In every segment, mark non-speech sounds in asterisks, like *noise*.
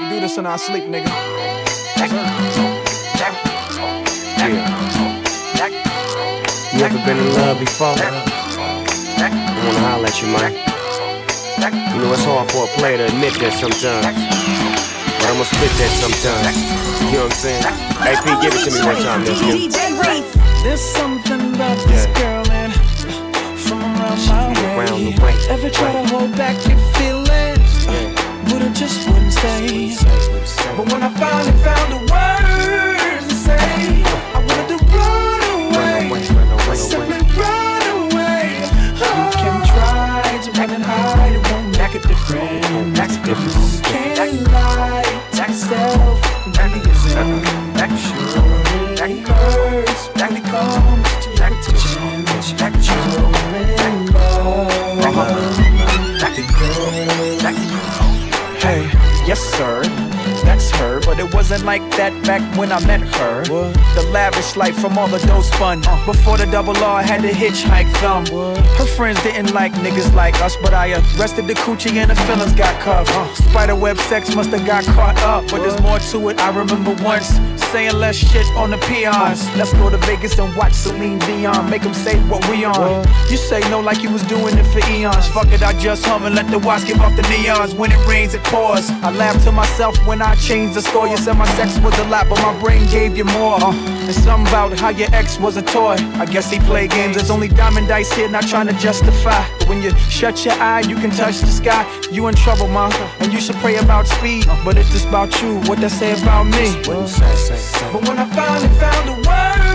We do this in our sleep, nigga. Yeah. You ever been in love before? I wanna holler at you, man. You know it's hard for a player to admit that sometimes. But I'ma spit that sometimes. You know what I'm saying? Hey, P, give it to me one time, let's go. There's something about this Yeah. girl and from around my the way. Ever try to hold back your feelings, it just wouldn't stay. But when I finally found the words to say, I wanted to run away, Run run away, simply run away. You can oh. try to run and hide, it won't make a difference. That's. You can't lie to yourself, really isn't. Sure, it hurts it comes to your attention. You're sir, that's her. But it wasn't like that back when I met her. The lavish life from all the dough spun. Before the double R had to hitchhike them. Her friends didn't like niggas like us, but I arrested the coochie and the feelings got cuffed. Spiderweb sex must have got caught up, but there's more to it. I remember once saying less shit on the peons. Let's go to Vegas and watch Celine Dion. Make them say what we on. You say no like you was doing it for eons. Fuck it, I just hum and let the watch give off the neons. When it rains, it pours. I laugh to myself when I change the score. You said my sex was a lot, but my brain gave you more. Uh, and something about how your ex was a toy. I guess he played games. There's only diamond dice here, not trying to justify. But when you shut your eye, you can touch the sky. You in trouble, ma. And you should pray about speed. But it's just about you. What they say about me. But when I finally found the words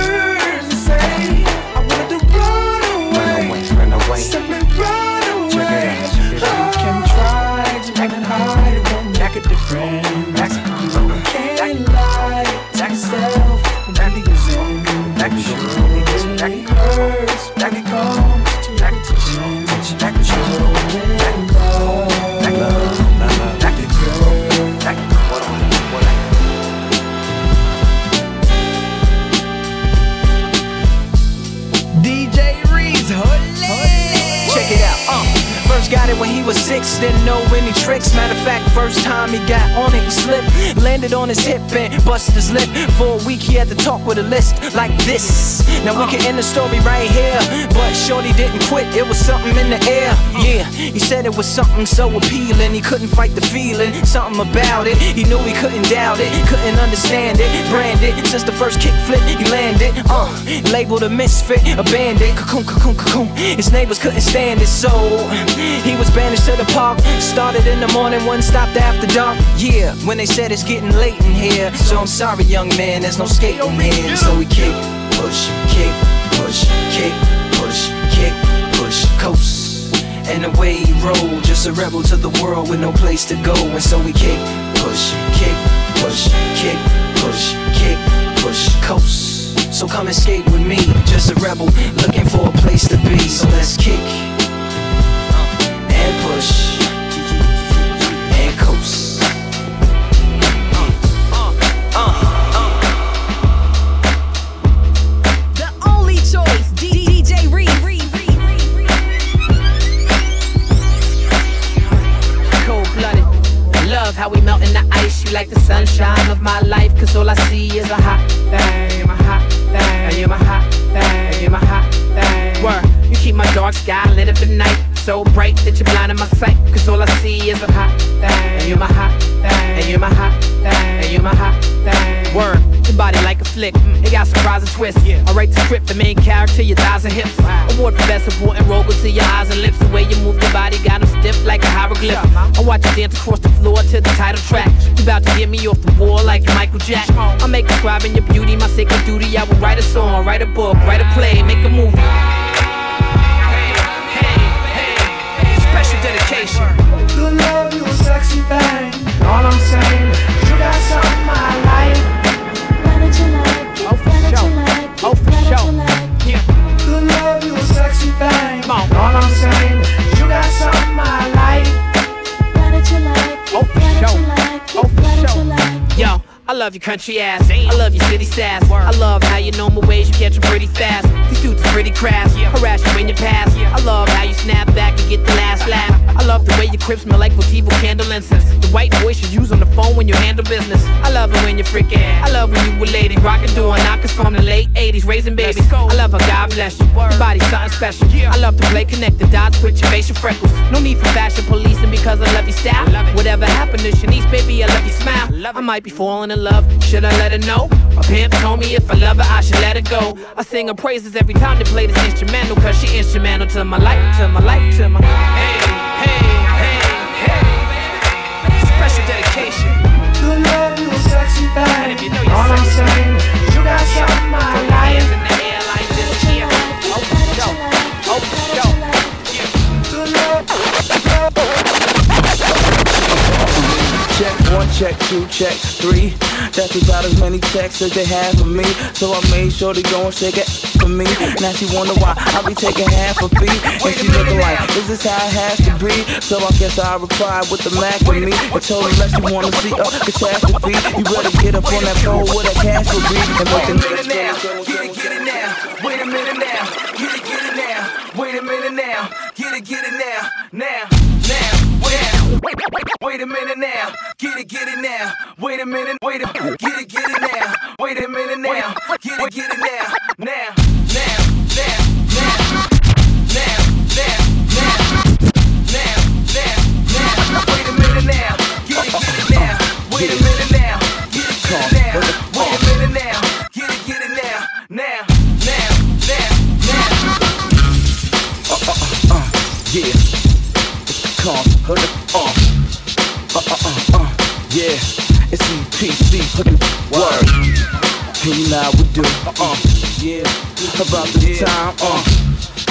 on his hip and bust his lip. For a week, he had to talk with a list like this. Now we can end the story right here. But Shorty didn't quit, it was something in the air. Yeah, he said it was something so appealing. He couldn't fight the feeling, something about it. He knew he couldn't doubt it, couldn't understand it. Branded since the first kick flip, he landed. Uh, labeled a misfit, a bandit. Cocoon, cocoon, cocoon. His neighbors couldn't stand it, so he was banished to the park. Started in the morning, one stopped after dark. Yeah, when they said it's getting late in here. So I'm sorry, young man, there's no skating here. So we kick, push, kick, push, kick, push, kick, push, coast. And away he rolled, just a rebel to the world with no place to go. And so we kick, push, kick, push, kick, push, kick, push, coast. So come and skate with me, just a rebel looking for a place to be. So let's kick and push how we melt in the ice. You like the sunshine of my life. Cause all I see is a hot thing. You're my hot thing. And you're my hot thing. You're my hot thing. Word. You keep my dark sky lit up at night. So bright that you're blinding my sight. Cause all I see is a hot thing. And you're my hot thing. And you're my hot thing. And you're my hot thing. Word. Your body like flick. It got surprising twists. I write the script, the main character, your thighs and hips. Award for best supporting role, to your eyes and lips. The way you move your body got them stiff like a hieroglyph. I watch you dance across the floor to the title track. You about to get me off the wall like Michael Jack. I make describing your beauty my sacred duty. I will write a song, write a book, write a play, make a movie. Special dedication. Good love, you a sexy thing. All I'm saying you got something I like. Oh, for sure. you like it? Yeah. Good love, you a sexy thing. Come on. All I'm saying you got something love your country ass. I love your city sass. I love how you know my ways, you catch them pretty fast. These dudes are pretty crass, harass you when you pass. I love how you snap back and get the last laugh. I love the way your crib smell like Votivo candle incense. The white voice you use on the phone when you handle business. I love it when you're freaking. I love when you were lady, rockin' doing knockers from the late 80s, raising babies. I love how God bless you. Your body's something special. I love to play connect the dots with your facial freckles. No need for fashion policing because I love your style. Whatever happened to Shanice, baby, I love your smile. I might be falling in love. Should I let her know? My pimp told me if I love her, I should let her go. I sing her praises every time they play this instrumental, cause she instrumental to my life, to my life, to my. Hey, hey, hey, hey. Special dedication. Good love, you sexy And if you know you're All I'm saying you got something I Put Check two, check three. That's about as many checks as they have for me. So I made sure to go and shake it for me. Now she wonder why I be taking half a fee. And she looking like, is this how it has to be? So I guess I replied with the Mac with me. I told her unless you wanna see a catastrophe, you better get up on that pole where that cash will be. And make the niggas now, get it, get it now. Wait a minute now, Wait a minute now. Get it, get it now. Wait a minute. Wait a minute. Get it, get it now. Wait a minute now. Get it, get it now. Now, now, now, now. Now, now, now. Now, now. Wait a minute now. Get it, now. Wait a minute now. Get it, now. Wait a minute now. Get it, get it now. Now, now, now, now. Uh, uh, uh, uh, yeah. It's called yeah. It's hood it, word. And you know how we do, uh. Yeah. About this time, uh.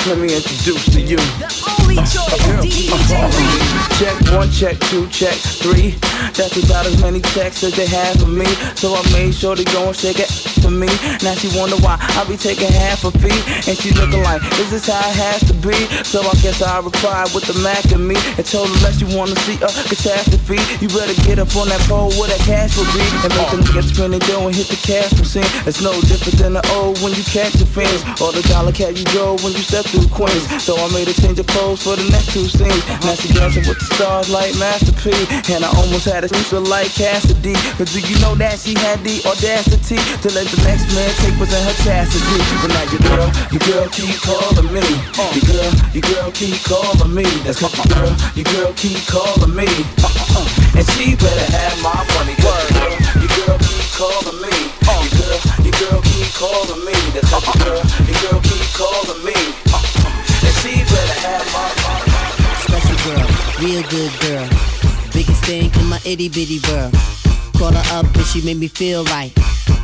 Let me introduce to you. The only choice, DJ Reese. Check one, check two, check three. That's about as many checks as they have for me. So I made sure to go and shake it for me. Now she wonder why I be taking half a fee. And she looking like, is this how it has to be? So I guess I replied with the Mac and me. And told her unless you wanna see a catastrophe, you better get up on that pole where that cash will be. And make them niggas spin their dough and hit the cash machine. It's no different than the old when you catch your fins. Or the dollar cat you go when you step through Queens. So I made a change of clothes for the next two scenes. Now she dancing with the stars like Master P. And I almost had a sister like Cassidy. But do you know that she had the audacity to let the next man take was in her chastity? But now your girl, your girl keep calling me. Uh-uh. Your girl, your girl keep calling me. That's your girl, your girl keep calling me. Uh-uh. And she better have my money. Cause your girl, your girl keep calling me. Uh-uh. Your girl, your girl keep calling me. That's your girl, your girl keep calling me. Uh-uh. And she better have my money. Special girl, real good girl. Biggest thing in my itty bitty world. Call her up and she made me feel right.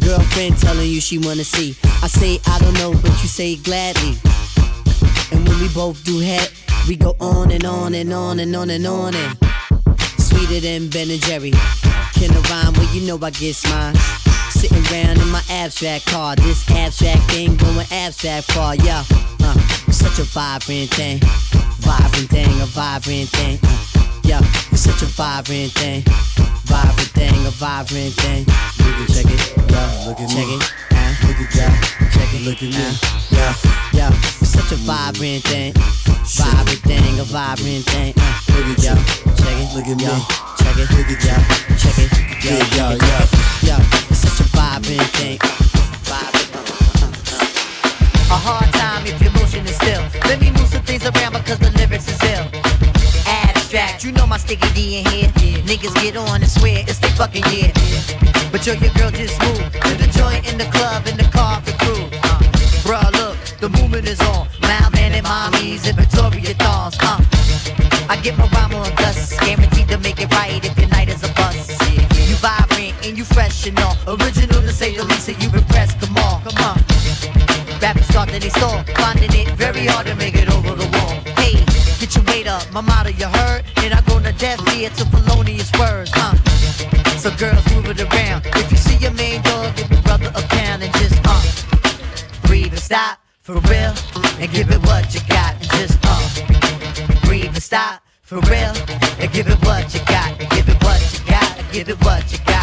Girlfriend telling you she wanna see. I say I don't know, but you say gladly. And when we both do head, we go on and on and on and on and on and sweeter than Ben and Jerry. Can I rhyme? Well, you know I get mine. Sitting around in my abstract car. This abstract thing going abstract far, yeah. Uh, such a vibrant thing. Vibrant thing, a vibrant thing. Uh, yeah, it's such a vibrant thing. Vibrant thing, a vibrant thing. Look at check it, yeah, look at check me. check it, uh, look at yeah, check it, look at me, yeah, yeah. It's such a vibrant thing. Vibrant thing, a vibrant thing. Uh, look at yeah, check it, look at me, check it, look at yeah, check it, yeah, yeah, yeah, yeah. It's such a vibrant thing. Vibrant. A hard time if your motion is still. Let me move some things around because the you know my sticky D in here. Niggas get on and swear it's their fucking year. But yo, your girl just moved to the joint in the club in the car for crew. Uh, bruh, look, the movement is on. Malman and mommies and Victoria thongs. Uh, I get my rhyme on dust, guaranteed to make it right if your night is a bust. You vibrant and you fresh and all. Original to say the least, and you impressed. Come on, come on. Rappers thought that they stole, finding it very hard to make it over the weight up, my motto you heard? And I go to death here to felonious words, huh? So girls move it around. If you see your main dog, give your brother a pound and just uh breathe and stop for real and give it what you got and just uh breathe and stop for real and give it what you got and give it what you got and give it what you got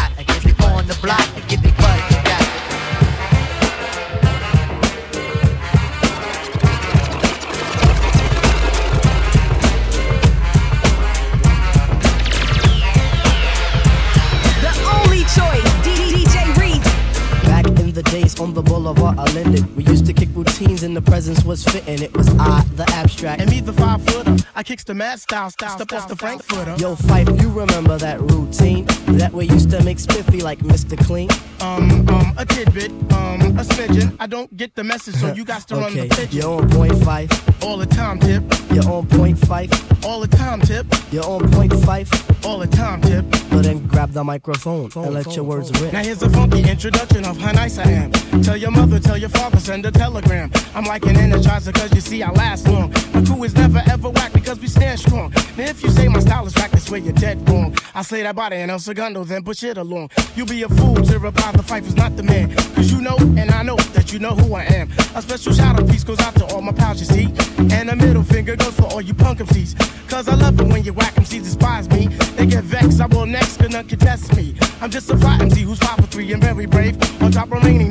days on the boulevard, I landed. We used to kick routines and the presence was fitting. It was I, the abstract. And me, the five footer. I kicks the mad style, style, step off the Frankfurter. Yo, Phife, you remember that routine? That way used to make spiffy like Mr. Clean. Um, um, a tidbit, um, a smidgen. I don't get the message, so *laughs* you got to run the pigeon. you're on point Phife. All the time, Tip. You're on point Phife. All the time, Tip. You're on point Phife. All the time, Tip. But then grab the microphone and let your words rip. Now here's a funky introduction of how nice I am. Tell your mother, tell your father, send a telegram. I'm like an energizer cause you see I last long. My crew is never ever whack because we stand strong. Now if you say my style is whack, that's where you're dead wrong. I slay that body and El Segundo, then push it along. You'll be a fool to reply the Phife is not the man. Cause you know and I know that you know who I am. A special shout out piece goes out to all my pals you see. And a middle finger goes for all you punk MCs. Cause I love it when you whack MCs despise me. They get vexed, I will next, cause gonna contest me. I'm just a fly MC who's five for three and very brave. On top remaining,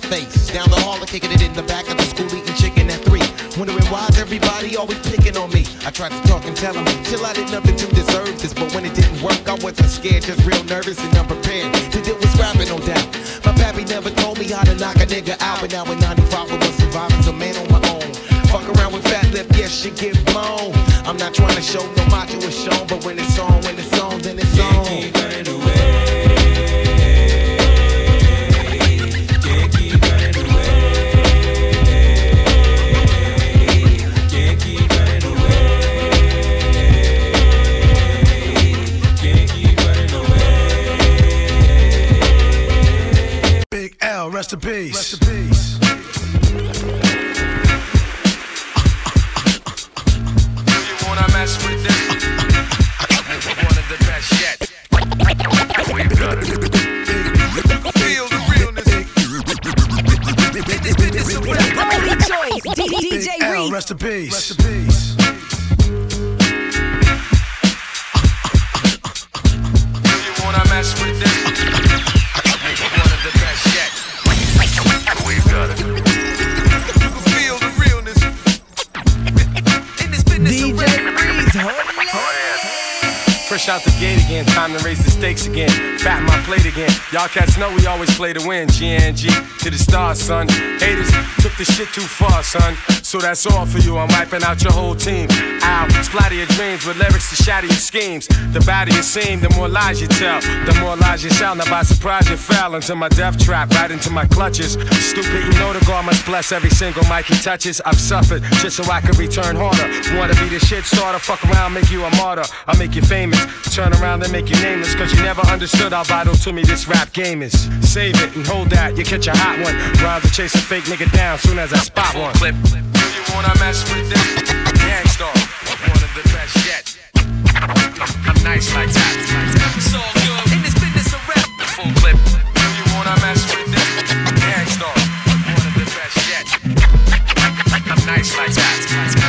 my face. Down the hall I kicking it in the back of the school eating chicken at three. Wondering why's everybody always picking on me? I tried to talk and tell them Chill I did nothing to deserve this. But when it didn't work I wasn't scared Just real nervous and unprepared To deal with scrapping no doubt. My pappy never told me how to knock a nigga out But now in 95 I was surviving a man on my own. Fuck around with fat lip, yes, shit get blown. I'm not trying to show no macho is shown But when it's rest in peace. Rest in Y'all cats know we always play to win. GNG to the stars, son. Haters took the shit too far, son. So that's all for you. I'm wiping out your whole team. Ow, splatter your dreams with lyrics to shatter your schemes. The badder you seem, the more lies you tell. The more lies you sell. Now by surprise you fell into my death trap, right into my clutches. Stupid, you know the God must bless every single mic he touches. I've suffered just so I can return harder. Wanna be the shit starter, fuck around, make you a martyr. I'll make you famous. Turn around and make you nameless. Cause you never understood how vital to me this rap rap game is. Save it and hold that, you catch a hot one. Rhymes chase a fake nigga down soon as I spot one. Clip, Do You wanna mess with this? Gang Starr, one of the best yet. I'm nice like that. It's all good in this business of rap. Full clip. Do You wanna mess with this? Gang Starr, one of the best yet. I'm nice like that.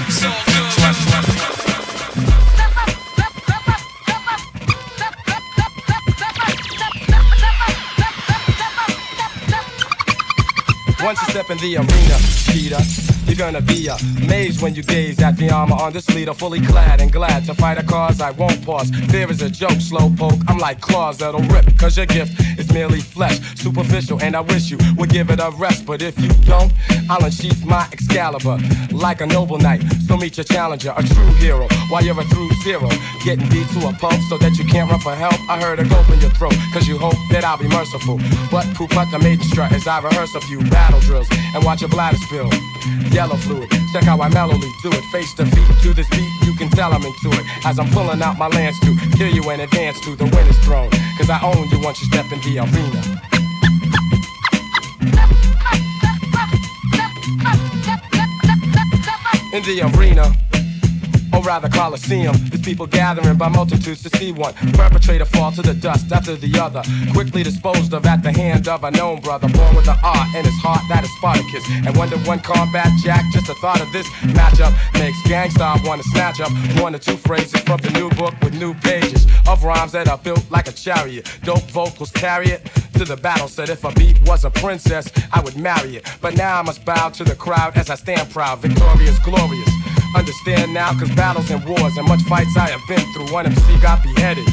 Once you step in the arena, Peter. You're gonna be amazed when you gaze at the armor on this leader, fully clad and glad to fight a cause I won't pause. Fear is a joke, slow poke. I'm like claws that'll rip, cause your gift is merely flesh, superficial, and I wish you would give it a rest. But if you don't, I'll unsheath my Excalibur like a noble knight. So meet your challenger, a true hero, while you're a through zero. Getting beat to a pulp so that you can't run for help. I heard a gulp in your throat, cause you hope that I'll be merciful. But poop out the maiden strut as I rehearse a few battle drills and watch your bladder spill. Yellow fluid, check how I mellowly do it. Face to feet to this beat, you can tell I'm into it. As I'm pulling out my lance to kill you and advance to the winner's throne. Cause I own you once you step in the arena. in the arena. Or rather Coliseum, These people gathering by multitudes to see one perpetrator fall to the dust after the other, quickly disposed of at the hand of a known brother, born with an art in his heart that is Spartacus. And one to one combat jack, just the thought of this matchup makes gangsta wanna snatch up one or two phrases from the new book with new pages of rhymes that are built like a chariot. Dope vocals carry it to the battle. Said if a beat was a princess, I would marry it. But now I must bow to the crowd as I stand proud, victorious, glorious. Understand now, cause battles and wars and much fights I have been through. One MC got beheaded.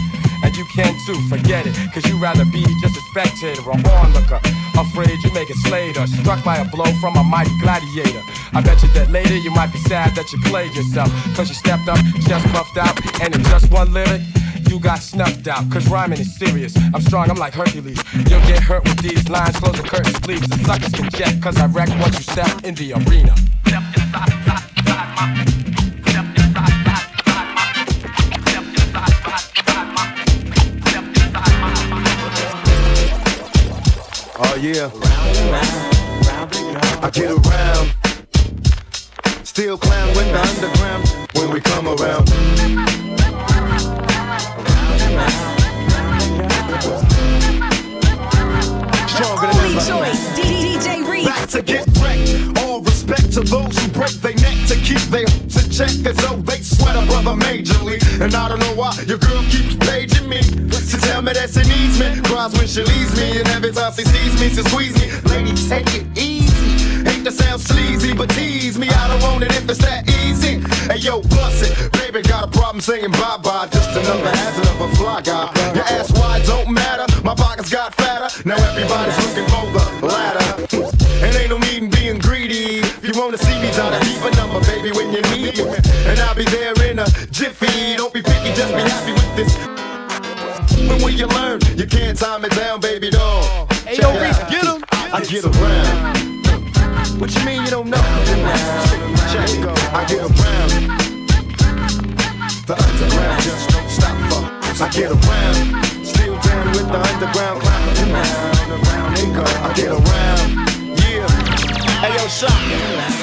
And you can too, forget it. Cause you rather be just a spectator or onlooker. Afraid you may get slayed or struck by a blow from a mighty gladiator. I bet you that later you might be sad that you played yourself. Cause you stepped up, chest puffed out, and in just one lyric, you got snuffed out. Cause rhyming is serious. I'm strong, I'm like Hercules. You'll get hurt with these lines, close the curtains, please. The suckers can jet, cause I wreck once you step in the arena. Oh yeah. I get around. Still clown with the underground when we come around. Stronger than ever. choice, DJ Reese. Back to get wrecked. All respect to those who break their neck to keep their to check as though they sweat a brother majorly. And I don't know why your girl keeps paging me to tell me that she needs me. Cries when she leaves me, and every time she sees me, she squeeze me. Lady, take it easy. Hate to sound sleazy, but tease me. I don't want it if it's that easy. Hey yo, bust it. Baby, got a problem saying bye bye. Just another hazard of a fly guy. Your ass wide don't matter. My pockets got fatter. Now everybody's looking for the ladder. You wanna see me, to keep a number, baby, when you need me. And I'll be there in a jiffy. Don't be picky, just be happy with this. When will you learn? You can't time it down, baby doll. Hey, yo, it Reese, get 'em. I get around. What you mean you don't know? Check it. I get around. The underground just don't stop for. I get around. Still down with the underground. Around, around. I get around. Shot.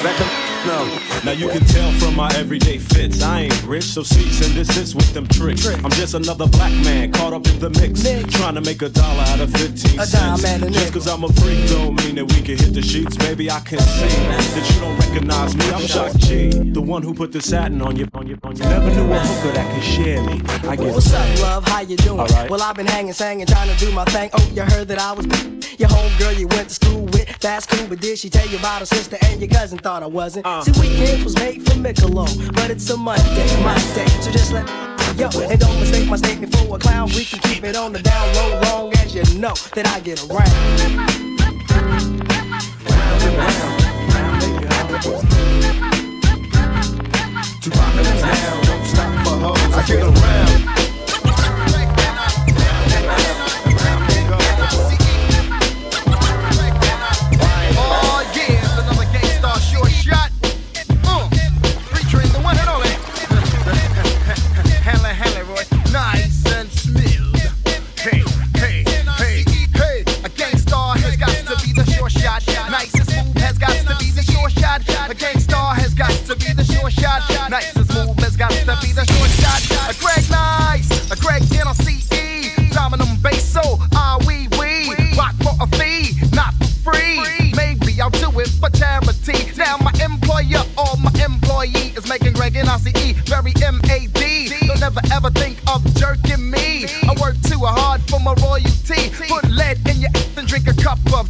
Back up. No. Now you can tell from my everyday fits. I ain't rich, so cease and desist with them tricks. I'm just another black man caught up in the mix. Trying to make a dollar out of 15 A cents. dime and a Just cause I'm a freak don't mean that we can hit the sheets. Baby, I can see that you don't recognize me. I'm Shock G, the one who put the satin on you. On you, on you. Never knew a hooker that could share me. I get What's up, love? How you doing? Alright. Well, I've been hanging, singing, trying to do my thing. Oh, you heard that I was *laughs* your homegirl you went to school with. That's cool, but did she tell you about her sister and your cousin? Thought I wasn't. Uh. See, weekends was made for Michelob, but it's a Monday, my day. So just let me yo and don't mistake my statement for a clown. We can keep it on the down low, long as you know that I get around. Tupac in the town, don't stop for hoes. I get around. Short shot. Nice and smooth has got to be the short shot. A Greg Nice, a Greg NLCE, Dominum Basso, ah wee wee, rock for a fee, not for free. Maybe I'll do it for charity. Now my employer or my employee is making Greg and ICE very M-A-D. Don't never ever think of jerking me. I work too hard for my royalty. Put lead in your and drink a cup of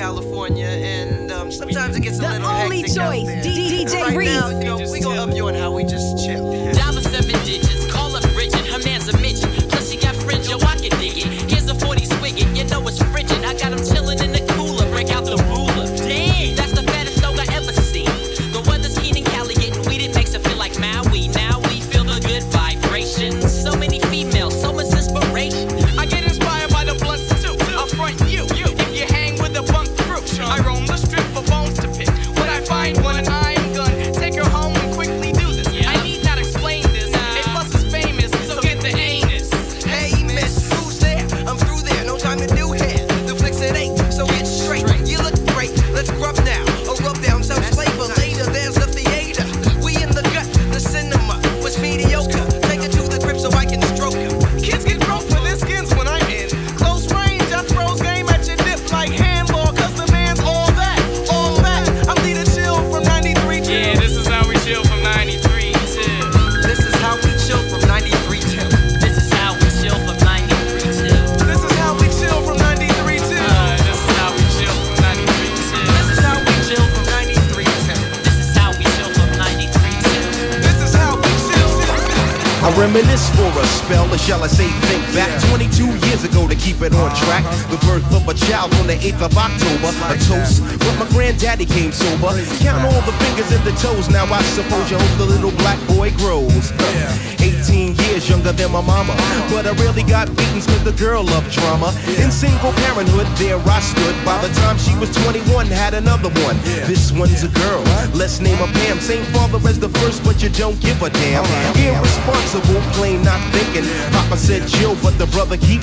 California, and um, sometimes it gets a The little only hectic out choice, there. D- DJ right now, you know, we gonna up you on how we just chill. Dial a seven digits, spell, or shall I say think back? 22 years ago to keep it on track. The birth of a child on the 8th of October, a toast. But my granddaddy came sober. Count all the fingers and the toes, now I suppose you hope the little black boy grows. 18 years younger than my mama, but I really got beatings cause the girl loved drama. In single parenthood, there I stood. By the time she was 21, had another one. This one's a girl, let's name her Pam. Same father as the first, but you don't give a damn. Irresponsible, plain not thinking. Papa said chill, but the brother keep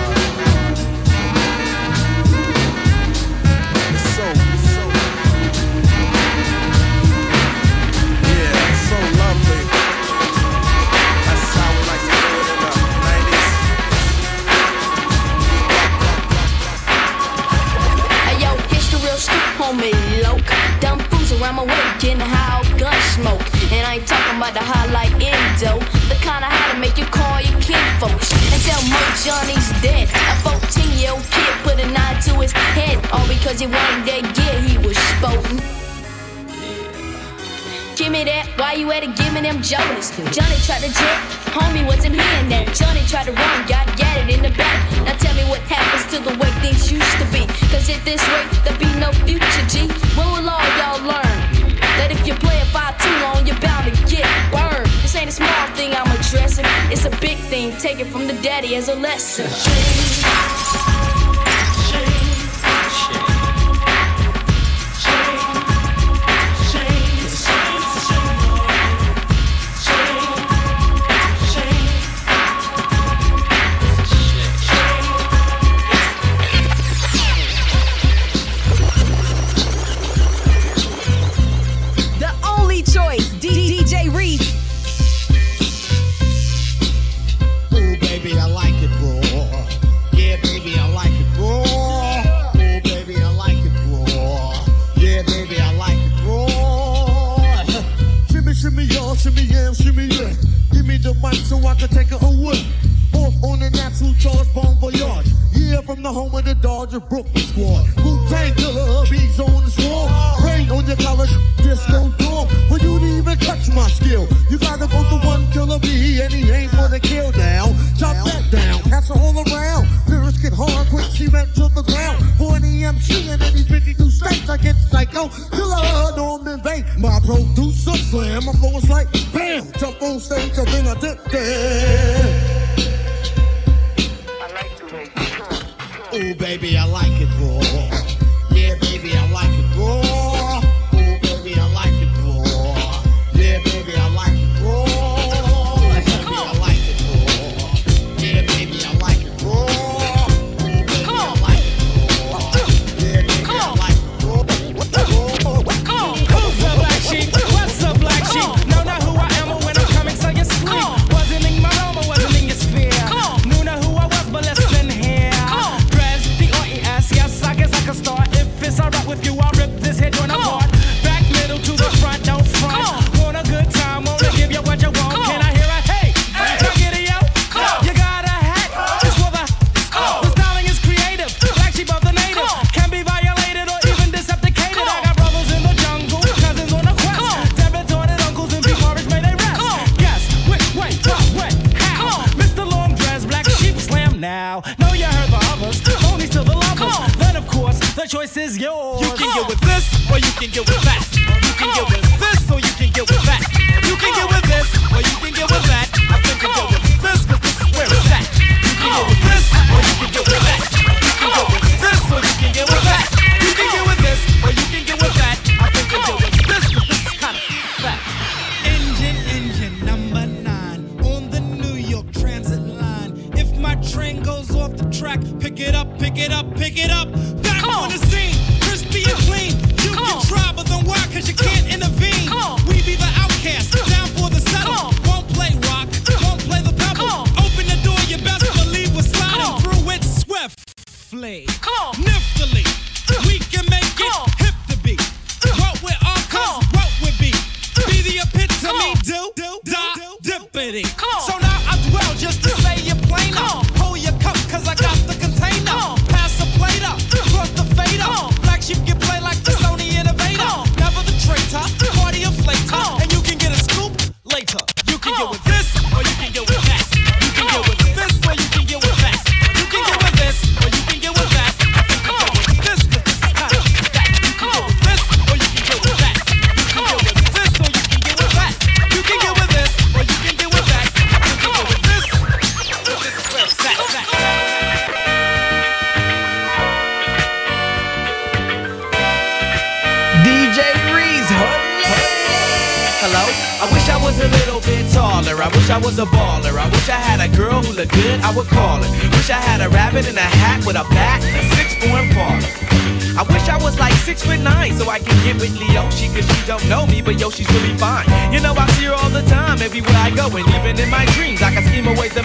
About the highlight endo. The kind of high to make you call your kin folks. And tell Mo Johnny's dead. A 14 year old kid put a knife to his head. All because he wanted that gear he was sporting. Give me that, why you at it? Give me them Jordans. Johnny tried to jet, homie wasn't hearing that. Johnny tried to run, got gatted in the back. Now tell me what happens to the way things used to be. Cause at this rate, there'll be no future, G. When will all y'all learn? That if you play a five too long, you're bound to get burned. This ain't a small thing I'm addressing, it's a big thing. Take it from the daddy as a lesson. Of You can get with this or you can get with that. You can get with this or you can get with that. You can get with this or you can get with that. I think you get with this because this is where it's at. You can get with this or you can get with that. You can get with this or you can get with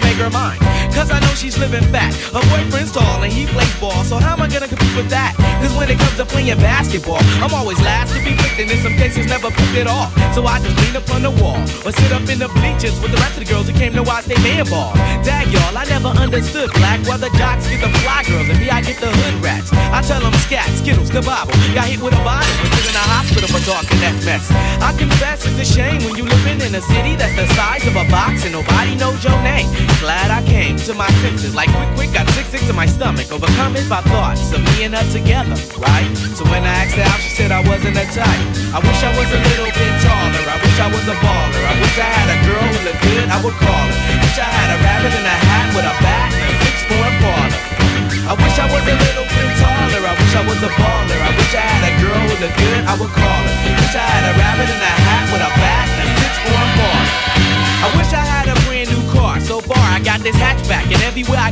make her mine. Cause I know she's living fat. Her boyfriend's tall and he plays ball, so how am I gonna compete with that? Cause when it comes to playing basketball, I'm always last to be picked, and in some cases never picked at all. So I just lean up on the wall or sit up in the bleachers with the rest of the girls who came to watch they man ball. Dag y'all, I never understood black why the jocks get the fly girls and me I get the hood rats. I tell them scat, skittles, kabobble. Got hit with a bottle and in a hospital for talking that mess. I confess it's a shame when you living in a city that's the size of a box and nobody knows your name. Glad I came to my senses, like quick, quick, got sick, sick to my stomach. Overcome it by thoughts of me and her together, right? So when I asked her out, she said I wasn't a type. I wish I was a little bit taller. I wish I was a baller. I wish I had a girl who looked good, I would call her. Wish I had a rabbit in a hat with a bat and a six form parlor. I wish I was a little bit taller. I wish I was a baller. I wish I had a girl who looked good, I would call her. Wish I had a rabbit in a hat with a bat and a I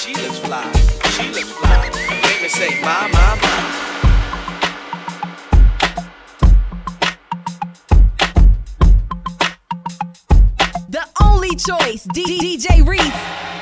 She looks fly, she looks fly. Make me say, my. The only choice, DJ Reese.